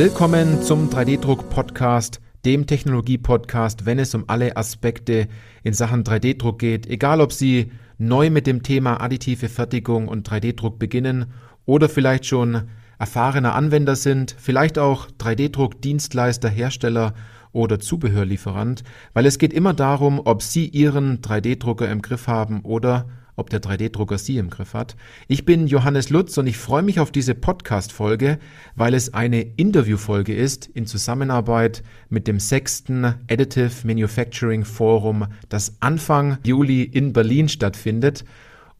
Willkommen zum 3D-Druck-Podcast, dem Technologie-Podcast, wenn es um alle Aspekte in Sachen 3D-Druck geht. Egal, ob Sie neu mit dem Thema additive Fertigung und 3D-Druck beginnen oder vielleicht schon erfahrener Anwender sind, vielleicht auch 3D-Druck, Dienstleister, Hersteller oder Zubehörlieferant, weil es geht immer darum, ob Sie Ihren 3D-Drucker im Griff haben oder ob der 3D-Drucker Sie im Griff hat. Ich bin Johannes Lutz und ich freue mich auf diese Podcast-Folge, weil es eine Interviewfolge ist in Zusammenarbeit mit dem sechsten Additive Manufacturing Forum, das Anfang Juli in Berlin stattfindet.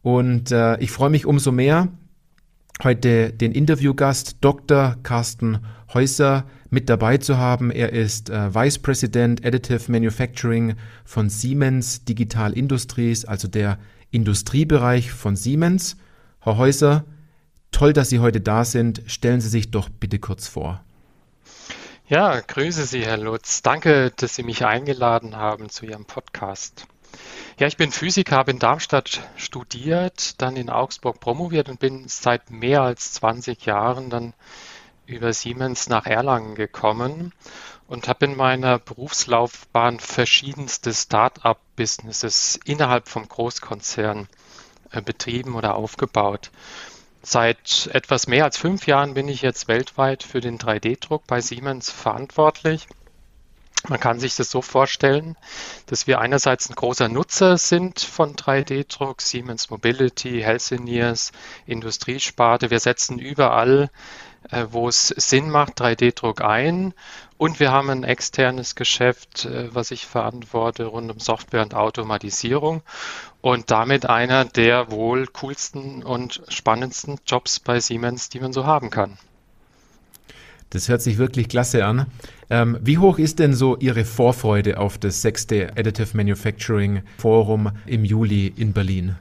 Und äh, ich freue mich umso mehr, heute den Interviewgast Dr. Carsten Häuser mit dabei zu haben. Er ist äh, Vice President Additive Manufacturing von Siemens Digital Industries, also der Industriebereich von Siemens. Herr Häuser, toll, dass Sie heute da sind. Stellen Sie sich doch bitte kurz vor. Ja, grüße Sie, Herr Lutz. Danke, dass Sie mich eingeladen haben zu Ihrem Podcast. Ja, ich bin Physiker, habe in Darmstadt studiert, dann in Augsburg promoviert und bin seit mehr als 20 Jahren dann über Siemens nach Erlangen gekommen und habe in meiner Berufslaufbahn verschiedenste Start-up-Businesses innerhalb vom Großkonzern äh, betrieben oder aufgebaut. Seit etwas mehr als fünf Jahren bin ich jetzt weltweit für den 3D-Druck bei Siemens verantwortlich. Man kann sich das so vorstellen, dass wir einerseits ein großer Nutzer sind von 3D-Druck, Siemens Mobility, Healthineers, Industriesparte. Wir setzen überall äh, wo es Sinn macht, 3D-Druck ein. Und wir haben ein externes Geschäft, äh, was ich verantworte, rund um Software und Automatisierung. Und damit einer der wohl coolsten und spannendsten Jobs bei Siemens, die man so haben kann. Das hört sich wirklich klasse an. Ähm, wie hoch ist denn so Ihre Vorfreude auf das sechste Additive Manufacturing Forum im Juli in Berlin?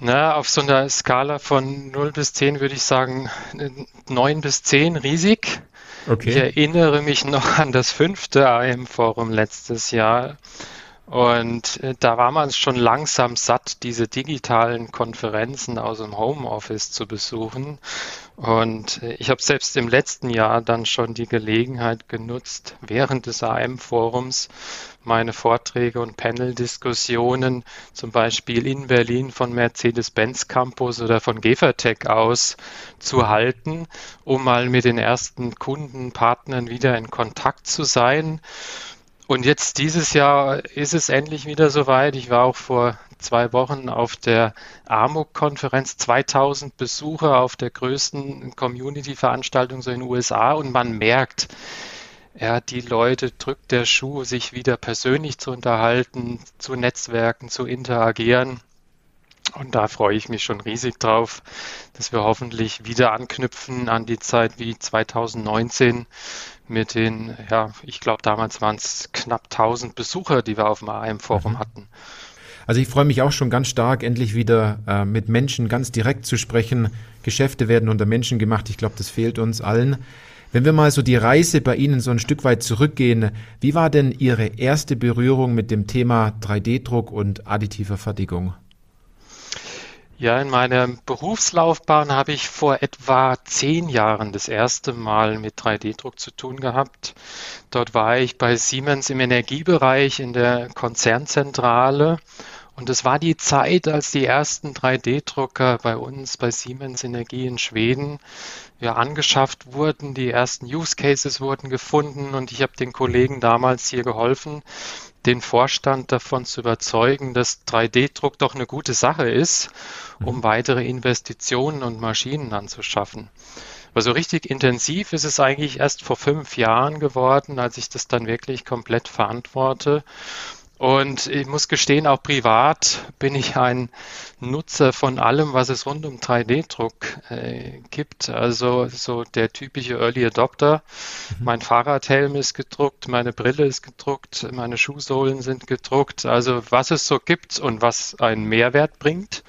Na, auf so einer Skala von 0 bis 10 würde ich sagen 9 bis 10 riesig. Okay. Ich erinnere mich noch an das fünfte AM-Forum letztes Jahr. Und äh, da war man schon langsam satt, diese digitalen Konferenzen aus dem Homeoffice zu besuchen. Und äh, ich habe selbst im letzten Jahr dann schon die Gelegenheit genutzt, während des AM-Forums meine Vorträge und Panel-Diskussionen zum Beispiel in Berlin von Mercedes-Benz Campus oder von Gefertec aus zu halten, um mal mit den ersten Kunden, Partnern wieder in Kontakt zu sein. Und jetzt dieses Jahr ist es endlich wieder soweit. Ich war auch vor zwei Wochen auf der AMUG-Konferenz, 2000 Besucher auf der größten Community-Veranstaltung so in den USA und man merkt, ja, die Leute drückt der Schuh, sich wieder persönlich zu unterhalten, zu Netzwerken, zu interagieren. Und da freue ich mich schon riesig drauf, dass wir hoffentlich wieder anknüpfen an die Zeit wie 2019 mit den, ja, ich glaube damals waren es knapp 1000 Besucher, die wir auf dem AM-Forum mhm. hatten. Also ich freue mich auch schon ganz stark, endlich wieder äh, mit Menschen ganz direkt zu sprechen. Geschäfte werden unter Menschen gemacht. Ich glaube, das fehlt uns allen. Wenn wir mal so die Reise bei Ihnen so ein Stück weit zurückgehen, wie war denn Ihre erste Berührung mit dem Thema 3D-Druck und additiver Fertigung? Ja, in meiner Berufslaufbahn habe ich vor etwa zehn Jahren das erste Mal mit 3D-Druck zu tun gehabt. Dort war ich bei Siemens im Energiebereich in der Konzernzentrale und es war die Zeit, als die ersten 3D-Drucker bei uns bei Siemens Energie in Schweden ja, angeschafft wurden. Die ersten Use Cases wurden gefunden und ich habe den Kollegen damals hier geholfen, den Vorstand davon zu überzeugen, dass 3D-Druck doch eine gute Sache ist, um mhm. weitere Investitionen und Maschinen anzuschaffen. Aber so richtig intensiv ist es eigentlich erst vor fünf Jahren geworden, als ich das dann wirklich komplett verantworte. Und ich muss gestehen, auch privat bin ich ein Nutzer von allem, was es rund um 3D-Druck äh, gibt. Also so der typische Early Adopter. Mhm. Mein Fahrradhelm ist gedruckt, meine Brille ist gedruckt, meine Schuhsohlen sind gedruckt. Also was es so gibt und was einen Mehrwert bringt,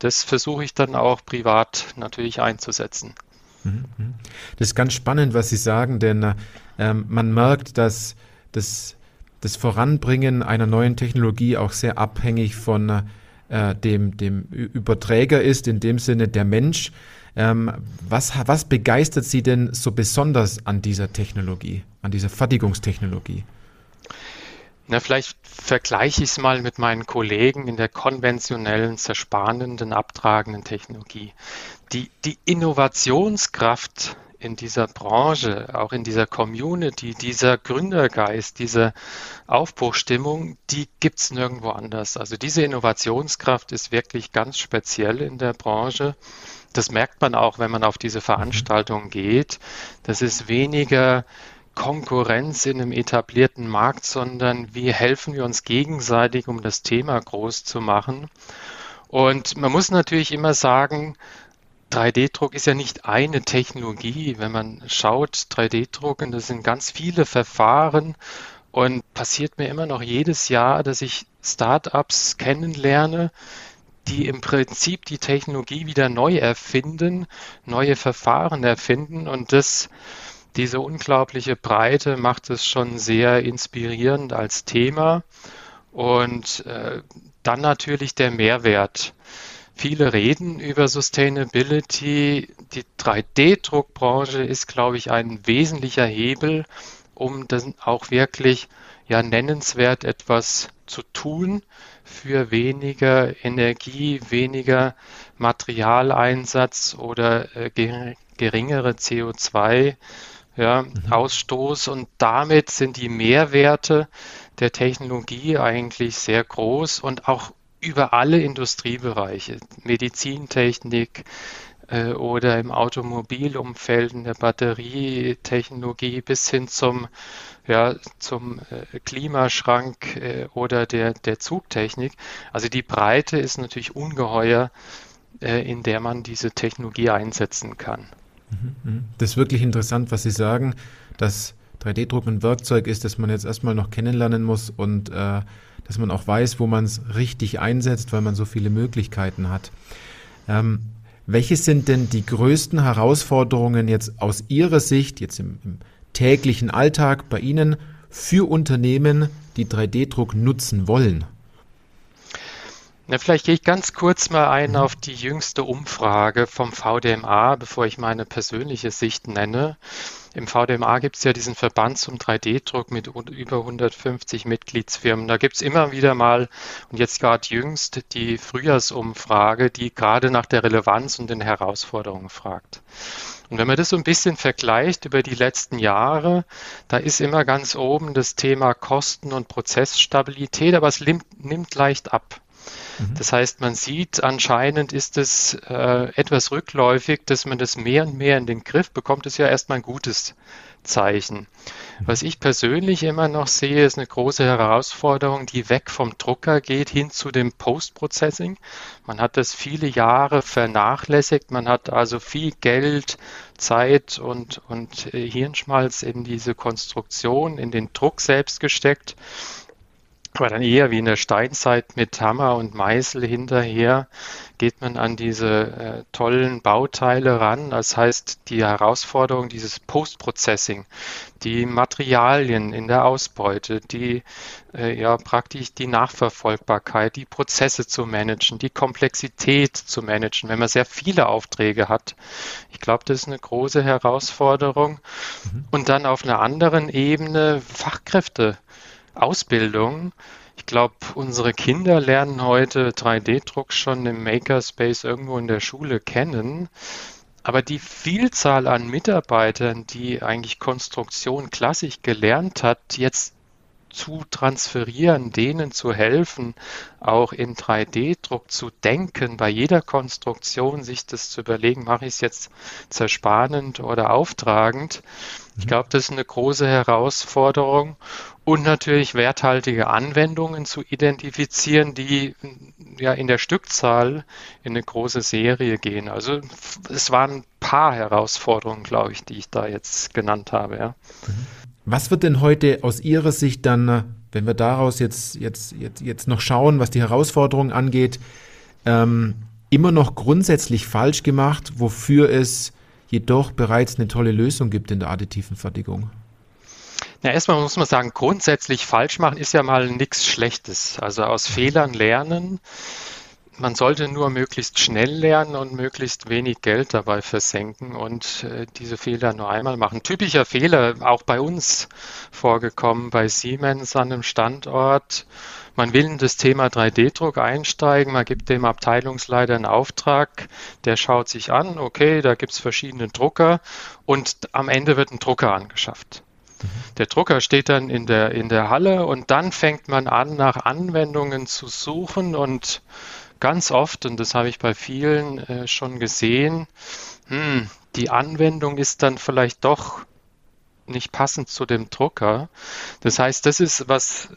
das versuche ich dann auch privat natürlich einzusetzen. Mhm, mhm. Das ist ganz spannend, was Sie sagen, denn ähm, man merkt, dass das das Voranbringen einer neuen Technologie auch sehr abhängig von äh, dem, dem Überträger ist, in dem Sinne der Mensch. Ähm, was, was begeistert Sie denn so besonders an dieser Technologie, an dieser Fertigungstechnologie? Na, vielleicht vergleiche ich es mal mit meinen Kollegen in der konventionellen, zerspanenden, abtragenden Technologie. Die, die Innovationskraft in dieser Branche, auch in dieser Community, dieser Gründergeist, diese Aufbruchstimmung, die gibt es nirgendwo anders. Also diese Innovationskraft ist wirklich ganz speziell in der Branche. Das merkt man auch, wenn man auf diese Veranstaltungen geht. Das ist weniger Konkurrenz in einem etablierten Markt, sondern wie helfen wir uns gegenseitig, um das Thema groß zu machen. Und man muss natürlich immer sagen, 3D-Druck ist ja nicht eine Technologie. Wenn man schaut, 3D-Druck, und das sind ganz viele Verfahren und passiert mir immer noch jedes Jahr, dass ich Startups kennenlerne, die im Prinzip die Technologie wieder neu erfinden, neue Verfahren erfinden und das diese unglaubliche Breite macht es schon sehr inspirierend als Thema. Und äh, dann natürlich der Mehrwert. Viele reden über Sustainability. Die 3D-Druckbranche ist, glaube ich, ein wesentlicher Hebel, um dann auch wirklich ja nennenswert etwas zu tun für weniger Energie, weniger Materialeinsatz oder äh, geringere CO2 ja, mhm. Ausstoß und damit sind die Mehrwerte der Technologie eigentlich sehr groß und auch über alle Industriebereiche, Medizintechnik äh, oder im Automobilumfeld, in der Batterietechnologie bis hin zum, ja, zum äh, Klimaschrank äh, oder der, der Zugtechnik. Also die Breite ist natürlich ungeheuer, äh, in der man diese Technologie einsetzen kann. Das ist wirklich interessant, was Sie sagen, dass 3D-Druck ein Werkzeug ist, das man jetzt erstmal noch kennenlernen muss und äh, dass man auch weiß, wo man es richtig einsetzt, weil man so viele Möglichkeiten hat. Ähm, welche sind denn die größten Herausforderungen jetzt aus Ihrer Sicht, jetzt im, im täglichen Alltag bei Ihnen, für Unternehmen, die 3D-Druck nutzen wollen? Ja, vielleicht gehe ich ganz kurz mal ein mhm. auf die jüngste Umfrage vom VDMA, bevor ich meine persönliche Sicht nenne. Im VDMA gibt es ja diesen Verband zum 3D-Druck mit über 150 Mitgliedsfirmen. Da gibt es immer wieder mal, und jetzt gerade jüngst, die Frühjahrsumfrage, die gerade nach der Relevanz und den Herausforderungen fragt. Und wenn man das so ein bisschen vergleicht über die letzten Jahre, da ist immer ganz oben das Thema Kosten und Prozessstabilität, aber es nimmt leicht ab. Mhm. Das heißt, man sieht, anscheinend ist es äh, etwas rückläufig, dass man das mehr und mehr in den Griff bekommt, ist ja erstmal ein gutes Zeichen. Mhm. Was ich persönlich immer noch sehe, ist eine große Herausforderung, die weg vom Drucker geht hin zu dem Post-Processing. Man hat das viele Jahre vernachlässigt. Man hat also viel Geld, Zeit und, und äh, Hirnschmalz in diese Konstruktion, in den Druck selbst gesteckt aber dann eher wie in der Steinzeit mit Hammer und Meißel hinterher geht man an diese äh, tollen Bauteile ran. Das heißt, die Herausforderung dieses Post-Processing, die Materialien in der Ausbeute, die äh, ja praktisch die Nachverfolgbarkeit, die Prozesse zu managen, die Komplexität zu managen, wenn man sehr viele Aufträge hat. Ich glaube, das ist eine große Herausforderung. Mhm. Und dann auf einer anderen Ebene Fachkräfte Ausbildung. Ich glaube, unsere Kinder lernen heute 3D-Druck schon im Makerspace irgendwo in der Schule kennen. Aber die Vielzahl an Mitarbeitern, die eigentlich Konstruktion klassisch gelernt hat, jetzt zu transferieren, denen zu helfen, auch in 3D-Druck zu denken, bei jeder Konstruktion sich das zu überlegen, mache ich es jetzt zerspanend oder auftragend. Ich mhm. glaube, das ist eine große Herausforderung und natürlich werthaltige Anwendungen zu identifizieren, die ja in der Stückzahl in eine große Serie gehen. Also es waren ein paar Herausforderungen, glaube ich, die ich da jetzt genannt habe. Ja. Mhm. Was wird denn heute aus Ihrer Sicht dann, wenn wir daraus jetzt, jetzt, jetzt, jetzt noch schauen, was die Herausforderungen angeht, ähm, immer noch grundsätzlich falsch gemacht, wofür es jedoch bereits eine tolle Lösung gibt in der additiven Fertigung? Ja, erstmal muss man sagen, grundsätzlich falsch machen ist ja mal nichts Schlechtes. Also aus Fehlern lernen man sollte nur möglichst schnell lernen und möglichst wenig Geld dabei versenken und äh, diese Fehler nur einmal machen. Typischer Fehler, auch bei uns vorgekommen, bei Siemens an einem Standort. Man will in das Thema 3D-Druck einsteigen, man gibt dem Abteilungsleiter einen Auftrag, der schaut sich an, okay, da gibt es verschiedene Drucker und am Ende wird ein Drucker angeschafft. Der Drucker steht dann in der, in der Halle und dann fängt man an, nach Anwendungen zu suchen und ganz oft, und das habe ich bei vielen äh, schon gesehen, hm, die Anwendung ist dann vielleicht doch nicht passend zu dem Drucker. Das heißt, das ist was,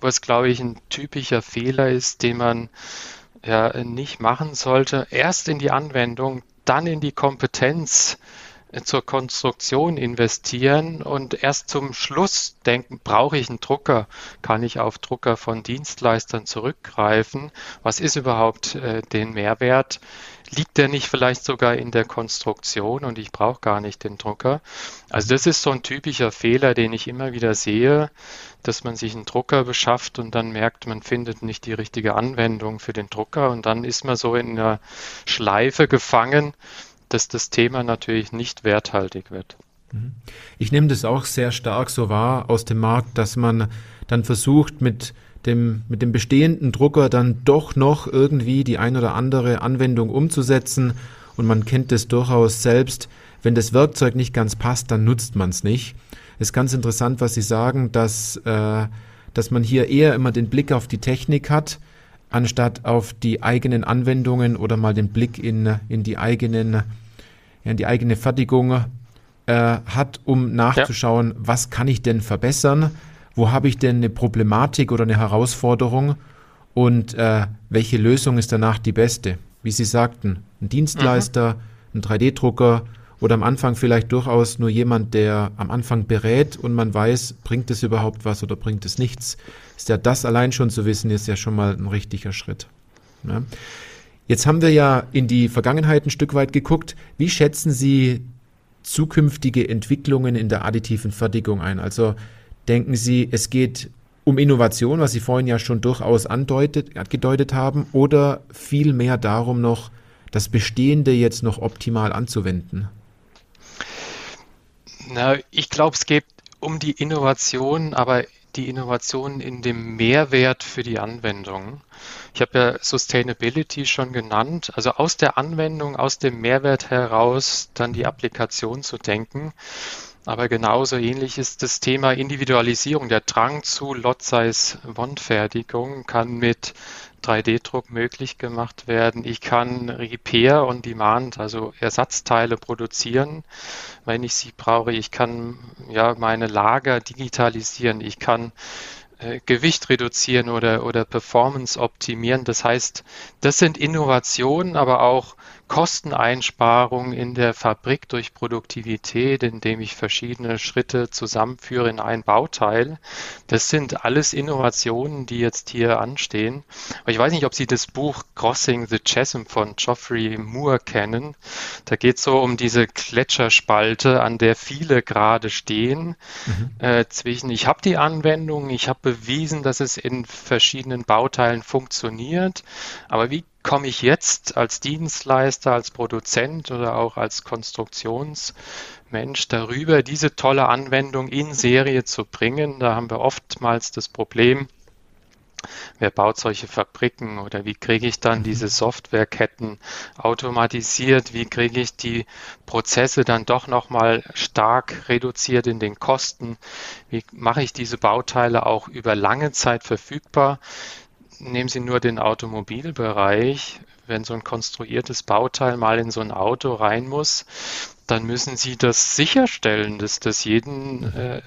was glaube ich ein typischer Fehler ist, den man ja nicht machen sollte. Erst in die Anwendung, dann in die Kompetenz zur Konstruktion investieren und erst zum Schluss denken, brauche ich einen Drucker? Kann ich auf Drucker von Dienstleistern zurückgreifen? Was ist überhaupt äh, den Mehrwert? Liegt der nicht vielleicht sogar in der Konstruktion und ich brauche gar nicht den Drucker? Also das ist so ein typischer Fehler, den ich immer wieder sehe, dass man sich einen Drucker beschafft und dann merkt, man findet nicht die richtige Anwendung für den Drucker und dann ist man so in einer Schleife gefangen, dass das Thema natürlich nicht werthaltig wird. Mhm. Ich nehme das auch sehr stark so wahr aus dem Markt, dass man dann versucht, mit dem, mit dem bestehenden Drucker dann doch noch irgendwie die ein oder andere Anwendung umzusetzen. Und man kennt das durchaus selbst. Wenn das Werkzeug nicht ganz passt, dann nutzt man es nicht. Es ist ganz interessant, was Sie sagen, dass, äh, dass man hier eher immer den Blick auf die Technik hat, anstatt auf die eigenen Anwendungen oder mal den Blick in, in die eigenen, in die eigene Fertigung äh, hat, um nachzuschauen, ja. was kann ich denn verbessern, wo habe ich denn eine Problematik oder eine Herausforderung und äh, welche Lösung ist danach die beste. Wie Sie sagten, ein Dienstleister, mhm. ein 3D-Drucker oder am Anfang vielleicht durchaus nur jemand, der am Anfang berät und man weiß, bringt es überhaupt was oder bringt es nichts. Ist ja das allein schon zu wissen, ist ja schon mal ein richtiger Schritt. Ja. Jetzt haben wir ja in die Vergangenheit ein Stück weit geguckt. Wie schätzen Sie zukünftige Entwicklungen in der additiven Fertigung ein? Also denken Sie, es geht um Innovation, was Sie vorhin ja schon durchaus andeutet, gedeutet haben, oder vielmehr darum noch, das Bestehende jetzt noch optimal anzuwenden? Na, ich glaube, es geht um die Innovation, aber die Innovation in dem Mehrwert für die Anwendung. Ich habe ja Sustainability schon genannt, also aus der Anwendung, aus dem Mehrwert heraus dann die Applikation zu denken. Aber genauso ähnlich ist das Thema Individualisierung. Der Drang zu Lot-Size-Wandfertigung kann mit 3D-Druck möglich gemacht werden. Ich kann Repair on Demand, also Ersatzteile produzieren, wenn ich sie brauche. Ich kann ja meine Lager digitalisieren. Ich kann äh, Gewicht reduzieren oder, oder Performance optimieren. Das heißt, das sind Innovationen, aber auch Kosteneinsparung in der Fabrik durch Produktivität, indem ich verschiedene Schritte zusammenführe in ein Bauteil. Das sind alles Innovationen, die jetzt hier anstehen. Aber ich weiß nicht, ob Sie das Buch Crossing the Chasm von Geoffrey Moore kennen. Da geht es so um diese Gletscherspalte, an der viele gerade stehen. Mhm. Äh, zwischen, ich habe die Anwendung, ich habe bewiesen, dass es in verschiedenen Bauteilen funktioniert, aber wie komme ich jetzt als Dienstleister, als Produzent oder auch als Konstruktionsmensch darüber, diese tolle Anwendung in Serie zu bringen. Da haben wir oftmals das Problem, wer baut solche Fabriken oder wie kriege ich dann mhm. diese Softwareketten automatisiert, wie kriege ich die Prozesse dann doch nochmal stark reduziert in den Kosten, wie mache ich diese Bauteile auch über lange Zeit verfügbar nehmen Sie nur den Automobilbereich. Wenn so ein konstruiertes Bauteil mal in so ein Auto rein muss, dann müssen Sie das sicherstellen, dass das jeden äh,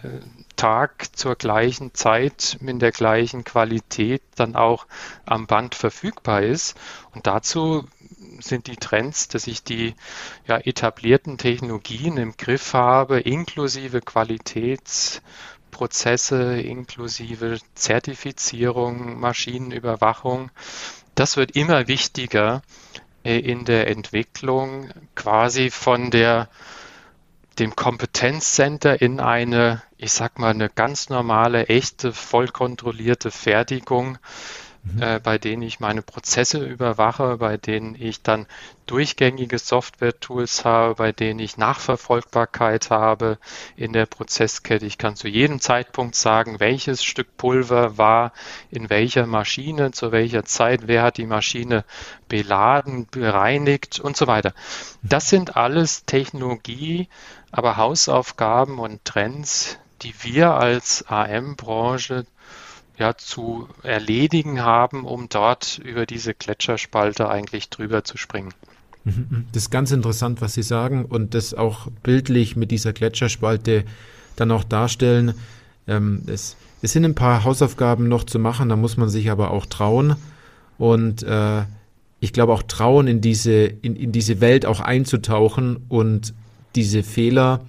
Tag zur gleichen Zeit mit der gleichen Qualität dann auch am Band verfügbar ist. Und dazu sind die Trends, dass ich die ja, etablierten Technologien im Griff habe, inklusive Qualitäts- Prozesse inklusive Zertifizierung, Maschinenüberwachung. Das wird immer wichtiger äh, in der Entwicklung, quasi von der dem Kompetenzcenter in eine, ich sag mal, eine ganz normale, echte, vollkontrollierte Fertigung mhm. äh, bei denen ich meine Prozesse überwache, bei denen ich dann durchgängige Software-Tools habe, bei denen ich Nachverfolgbarkeit habe in der Prozesskette. Ich kann zu jedem Zeitpunkt sagen, welches Stück Pulver war in welcher Maschine, zu welcher Zeit, wer hat die Maschine beladen, bereinigt und so weiter. Das sind alles Technologie, aber Hausaufgaben und Trends, die wir als AM-Branche ja, zu erledigen haben, um dort über diese Gletscherspalte eigentlich drüber zu springen. Mhm, mhm. Das ist ganz interessant, was Sie sagen und das auch bildlich mit dieser Gletscherspalte dann auch darstellen. Ähm, es, es, sind ein paar Hausaufgaben noch zu machen, da muss man sich aber auch trauen und äh, ich glaube auch trauen, in diese, in, in diese Welt auch einzutauchen und diese Fehler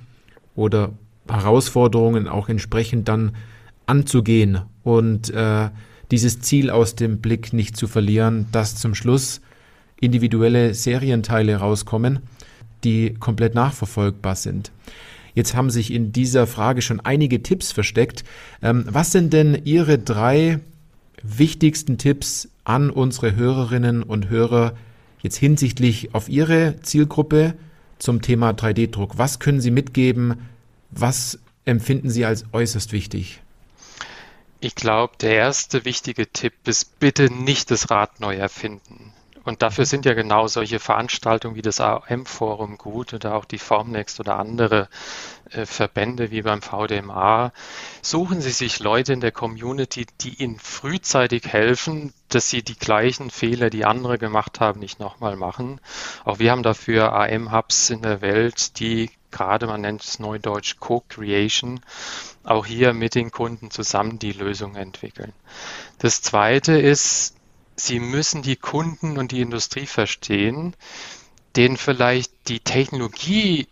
oder Herausforderungen auch entsprechend dann anzugehen und äh, dieses Ziel aus dem Blick nicht zu verlieren, dass zum Schluss individuelle Serienteile rauskommen, die komplett nachverfolgbar sind. Jetzt haben sich in dieser Frage schon einige Tipps versteckt. Ähm, was sind denn Ihre drei wichtigsten Tipps an unsere Hörerinnen und Hörer jetzt hinsichtlich auf Ihre Zielgruppe zum Thema 3D-Druck? Was können Sie mitgeben? Was empfinden Sie als äußerst wichtig? Ich glaube, der erste wichtige Tipp ist, bitte nicht das Rad neu erfinden. Und dafür sind ja genau solche Veranstaltungen wie das AM-Forum gut oder auch die Formnext oder andere äh, Verbände wie beim VDMA. Suchen Sie sich Leute in der Community, die Ihnen frühzeitig helfen, dass Sie die gleichen Fehler, die andere gemacht haben, nicht nochmal machen. Auch wir haben dafür AM-Hubs in der Welt, die gerade, man nennt es neudeutsch Co-Creation, auch hier mit den Kunden zusammen die Lösung entwickeln. Das zweite ist, sie müssen die Kunden und die Industrie verstehen, denen vielleicht die Technologie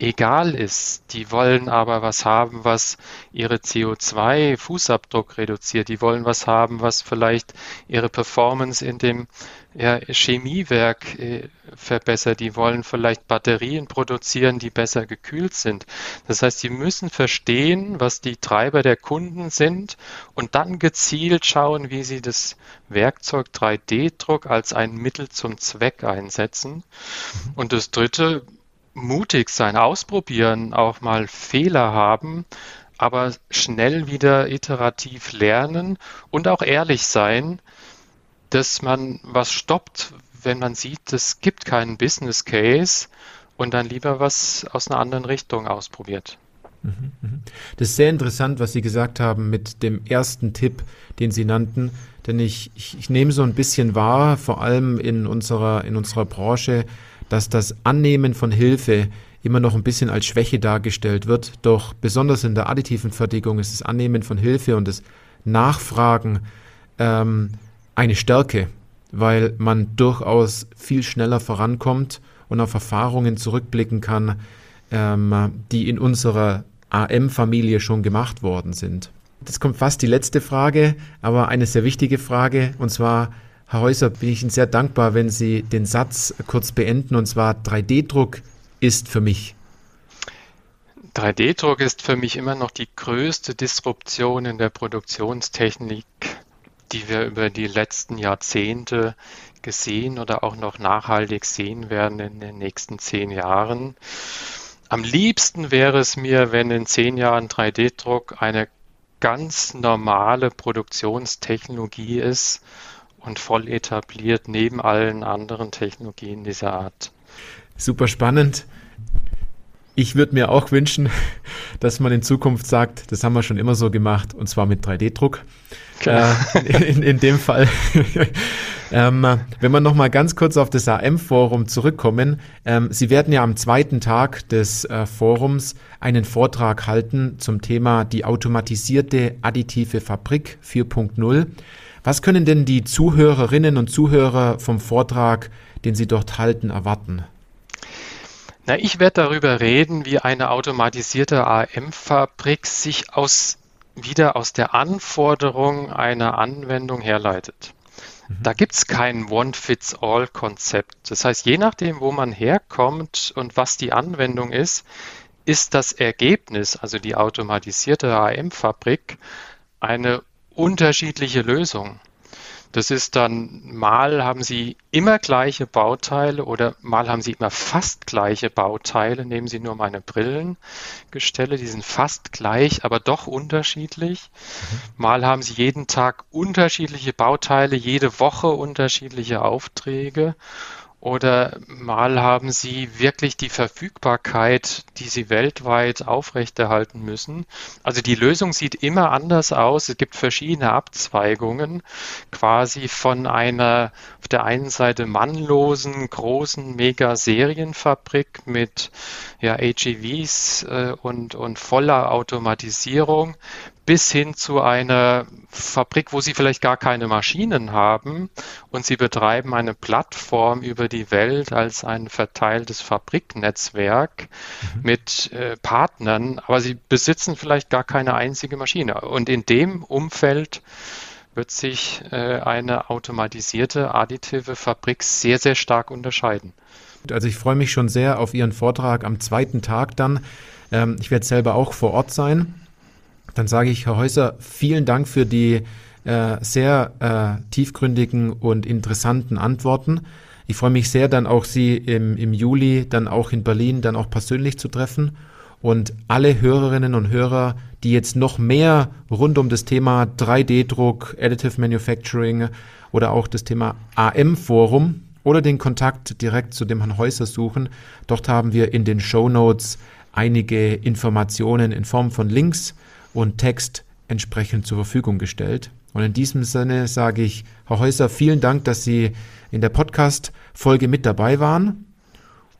egal ist. Die wollen aber was haben, was ihre CO2-Fußabdruck reduziert. Die wollen was haben, was vielleicht ihre Performance in dem ja, Chemiewerk äh, verbessert. Die wollen vielleicht Batterien produzieren, die besser gekühlt sind. Das heißt, sie müssen verstehen, was die Treiber der Kunden sind und dann gezielt schauen, wie sie das Werkzeug 3D-Druck als ein Mittel zum Zweck einsetzen. Und das Dritte, mutig sein, ausprobieren, auch mal Fehler haben, aber schnell wieder iterativ lernen und auch ehrlich sein, dass man was stoppt, wenn man sieht, es gibt keinen Business Case und dann lieber was aus einer anderen Richtung ausprobiert. Mhm, mhm. Das ist sehr interessant, was Sie gesagt haben mit dem ersten Tipp, den Sie nannten, denn ich, ich, ich nehme so ein bisschen wahr, vor allem in unserer, in unserer Branche, dass das Annehmen von Hilfe immer noch ein bisschen als Schwäche dargestellt wird. Doch besonders in der additiven Fertigung ist das Annehmen von Hilfe und das Nachfragen ähm, eine Stärke, weil man durchaus viel schneller vorankommt und auf Erfahrungen zurückblicken kann, ähm, die in unserer AM-Familie schon gemacht worden sind. Das kommt fast die letzte Frage, aber eine sehr wichtige Frage, und zwar, Herr Häuser, bin ich Ihnen sehr dankbar, wenn Sie den Satz kurz beenden, und zwar 3D-Druck ist für mich. 3D-Druck ist für mich immer noch die größte Disruption in der Produktionstechnik, die wir über die letzten Jahrzehnte gesehen oder auch noch nachhaltig sehen werden in den nächsten zehn Jahren. Am liebsten wäre es mir, wenn in zehn Jahren 3D-Druck eine ganz normale Produktionstechnologie ist und voll etabliert neben allen anderen Technologien dieser Art. Super spannend. Ich würde mir auch wünschen, dass man in Zukunft sagt, das haben wir schon immer so gemacht, und zwar mit 3D-Druck. Äh, in, in, dem Fall. ähm, wenn wir nochmal ganz kurz auf das AM-Forum zurückkommen. Ähm, Sie werden ja am zweiten Tag des äh, Forums einen Vortrag halten zum Thema die automatisierte additive Fabrik 4.0. Was können denn die Zuhörerinnen und Zuhörer vom Vortrag, den Sie dort halten, erwarten? Na, ich werde darüber reden, wie eine automatisierte AM-Fabrik sich aus, wieder aus der Anforderung einer Anwendung herleitet. Mhm. Da gibt es kein One-Fits-All-Konzept. Das heißt, je nachdem, wo man herkommt und was die Anwendung ist, ist das Ergebnis, also die automatisierte AM-Fabrik, eine unterschiedliche Lösungen. Das ist dann, mal haben Sie immer gleiche Bauteile oder mal haben Sie immer fast gleiche Bauteile. Nehmen Sie nur meine Brillengestelle, die sind fast gleich, aber doch unterschiedlich. Mhm. Mal haben Sie jeden Tag unterschiedliche Bauteile, jede Woche unterschiedliche Aufträge. Oder mal haben sie wirklich die Verfügbarkeit, die sie weltweit aufrechterhalten müssen. Also die Lösung sieht immer anders aus. Es gibt verschiedene Abzweigungen, quasi von einer auf der einen Seite mannlosen, großen Mega-Serienfabrik mit ja, AGVs äh, und, und voller Automatisierung bis hin zu einer Fabrik, wo sie vielleicht gar keine Maschinen haben und sie betreiben eine Plattform über die Welt als ein verteiltes Fabriknetzwerk mhm. mit äh, Partnern, aber sie besitzen vielleicht gar keine einzige Maschine. Und in dem Umfeld wird sich äh, eine automatisierte additive Fabrik sehr, sehr stark unterscheiden. Also ich freue mich schon sehr auf Ihren Vortrag am zweiten Tag dann. Ähm, ich werde selber auch vor Ort sein dann sage ich, Herr Häuser, vielen Dank für die äh, sehr äh, tiefgründigen und interessanten Antworten. Ich freue mich sehr, dann auch Sie im, im Juli, dann auch in Berlin, dann auch persönlich zu treffen. Und alle Hörerinnen und Hörer, die jetzt noch mehr rund um das Thema 3D-Druck, Additive Manufacturing oder auch das Thema AM-Forum oder den Kontakt direkt zu dem Herrn Häuser suchen, dort haben wir in den Show Notes einige Informationen in Form von Links und Text entsprechend zur Verfügung gestellt. Und in diesem Sinne sage ich, Herr Häuser, vielen Dank, dass Sie in der Podcast-Folge mit dabei waren.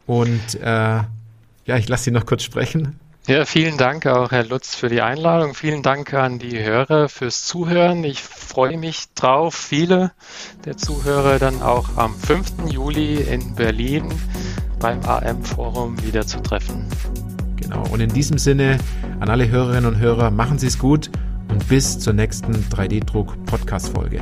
Und äh, ja, ich lasse Sie noch kurz sprechen. Ja, vielen Dank auch, Herr Lutz, für die Einladung. Vielen Dank an die Hörer fürs Zuhören. Ich freue mich drauf, viele der Zuhörer dann auch am 5. Juli in Berlin beim AM-Forum wieder zu treffen. Genau. Und in diesem Sinne an alle Hörerinnen und Hörer, machen Sie es gut und bis zur nächsten 3D-Druck-Podcast-Folge.